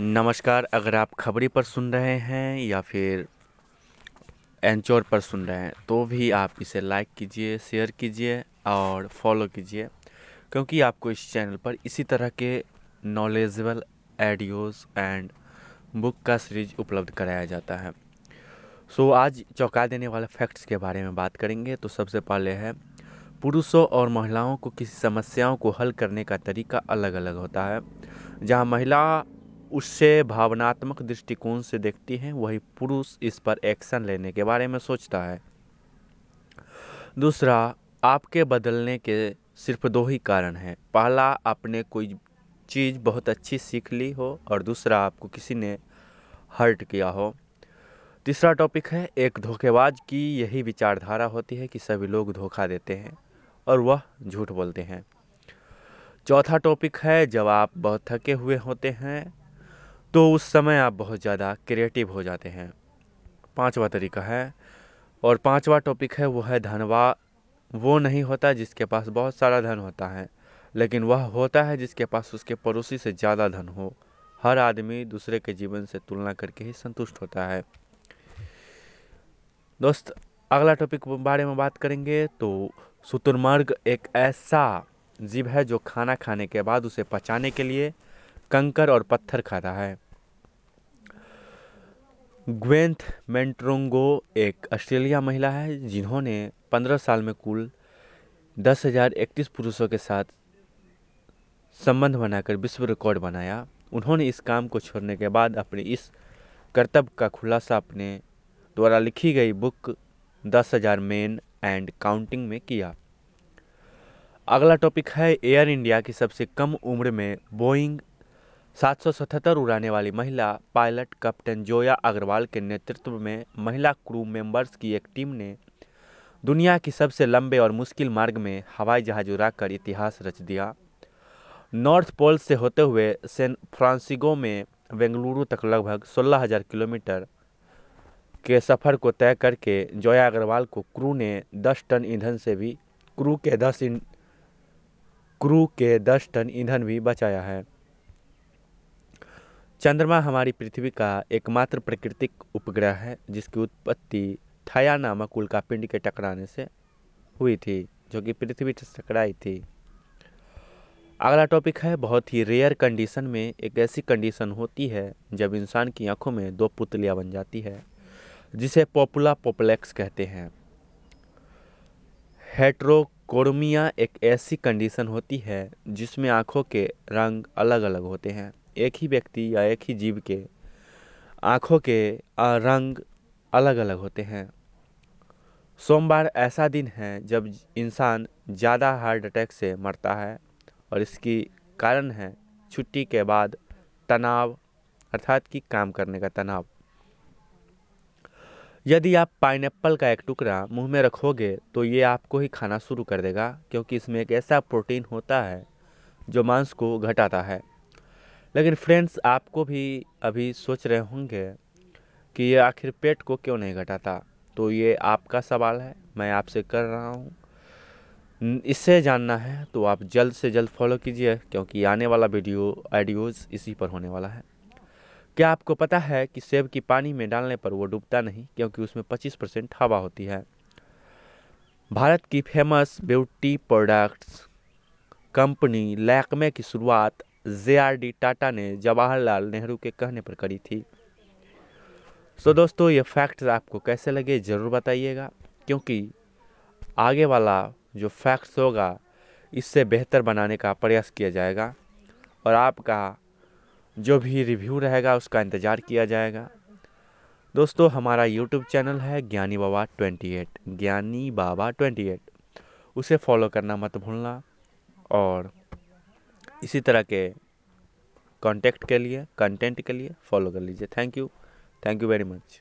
नमस्कार अगर आप खबरी पर सुन रहे हैं या फिर एंचोर पर सुन रहे हैं तो भी आप इसे लाइक कीजिए शेयर कीजिए और फॉलो कीजिए क्योंकि आपको इस चैनल पर इसी तरह के नॉलेजेबल एडियोस एंड बुक का सीरीज़ उपलब्ध कराया जाता है। सो so, आज चौंका देने वाले फैक्ट्स के बारे में बात करेंगे। तो सबसे पहले है पुरुषों और महिलाओं को किसी समस्याओं को हल करने का तरीका अलग अलग होता है। जहाँ महिला उससे भावनात्मक दृष्टिकोण से देखती हैं, वही पुरुष इस पर एक्शन लेने के बारे में सोचता है। दूसरा, आपके बदलने के सिर्फ़ दो ही कारण हैं। पहला, आपने कोई चीज़ बहुत अच्छी सीख ली हो, और दूसरा, आपको किसी ने हर्ट किया हो। तीसरा टॉपिक है, एक धोखेबाज की यही विचारधारा होती है कि सभी लोग धोखा देते हैं, और वह झूठ बोलते हैं। चौथा टॉपिक है, जब आप बहुत थके हुए होते हैं तो उस समय आप बहुत ज़्यादा क्रिएटिव हो जाते हैं। पांचवा तरीका है, और पांचवा टॉपिक है, वो है धनवा वो नहीं होता जिसके पास बहुत सारा धन होता है, लेकिन वह होता है जिसके पास उसके पड़ोसी से ज़्यादा धन हो। हर आदमी दूसरे के जीवन से तुलना करके ही संतुष्ट होता है। दोस्त, अगला टॉपिक बारे में बात करेंगे तो शुतुरमर्ग एक ऐसा जीव है जो खाना खाने के बाद उसे पचाने के लिए कंकर और पत्थर खाता है। ग्वेंथ मेंट्रोंगो एक ऑस्ट्रेलिया महिला है जिन्होंने 15 साल में कुल दस हज़ार इकतीस पुरुषों के साथ संबंध बनाकर विश्व रिकॉर्ड बनाया। उन्होंने इस काम को छोड़ने के बाद अपने इस कर्तव्य का खुलासा अपने द्वारा लिखी गई बुक दस हज़ार मेन एंड काउंटिंग में किया। अगला टॉपिक है एयर इंडिया की सबसे कम उम्र में बोइंग 777 उड़ाने वाली महिला पायलट कैप्टन जोया अग्रवाल के नेतृत्व में महिला क्रू मेंबर्स की एक टीम ने दुनिया की सबसे लंबे और मुश्किल मार्ग में हवाई जहाज़ उड़ाकर इतिहास रच दिया। नॉर्थ पोल से होते हुए सैन फ्रांसिगो में बेंगलुरु तक लगभग 16,000 किलोमीटर के सफ़र को तय करके जोया अग्रवाल को क्रू ने 10 टन ईंधन से भी क्रू के 10 क्रू के 10 टन ईंधन भी बचाया है। चंद्रमा हमारी पृथ्वी का एकमात्र प्राकृतिक उपग्रह है, जिसकी उत्पत्ति थाया नामक उल्का पिंड के टकराने से हुई थी, जो कि पृथ्वी से टकराई थी। अगला टॉपिक है, बहुत ही रेयर कंडीशन में एक ऐसी कंडीशन होती है, जब इंसान की आँखों में दो पुतलियाँ बन जाती है, जिसे पॉपुला पोपलेक्स कहते हैं। हेट्रोकोर्मिया एक ऐसी कंडीशन होती है, जिसमें आँखों के रंग अलग अलग होते हैं। एक ही व्यक्ति या एक ही जीव के आँखों के रंग अलग अलग होते हैं। सोमवार ऐसा दिन है जब इंसान ज़्यादा हार्ट अटैक से मरता है और इसकी कारण है छुट्टी के बाद तनाव, अर्थात कि काम करने का तनाव। यदि आप पाइनएप्पल का एक टुकड़ा मुँह में रखोगे तो ये आपको ही खाना शुरू कर देगा, क्योंकि इसमें एक ऐसा प्रोटीन होता है जो मांस को घटाता है। लेकिन फ्रेंड्स आपको भी अभी सोच रहे होंगे कि ये आखिर पेट को क्यों नहीं घटाता? तो ये आपका सवाल है, मैं आपसे कर रहा हूँ। इससे जानना है तो आप जल्द से जल्द फॉलो कीजिए, क्योंकि आने वाला वीडियो आइडियोज़ इसी पर होने वाला है। क्या आपको पता है कि सेब की पानी में डालने पर वो डूबता नहीं, क्योंकि उसमें 25 परसेंट हवा होती है? भारत की famous beauty products company Lakme की शुरुआत जे आर डी टाटा ने जवाहरलाल नेहरू के कहने पर करी थी। सो so, दोस्तों ये फैक्ट्स आपको कैसे लगे ज़रूर बताइएगा क्योंकि आगे वाला जो फैक्ट्स होगा इससे बेहतर बनाने का प्रयास किया जाएगा और आपका जो भी रिव्यू रहेगा उसका इंतज़ार किया जाएगा। दोस्तों हमारा यूट्यूब चैनल है ज्ञानी Baba twenty eight Gyani Baba twenty eight. उसे फॉलो करना मत भूलना और इसी तरह के कांटेक्ट के लिए कंटेंट के लिए फॉलो कर लीजिए. Thank you thank you very much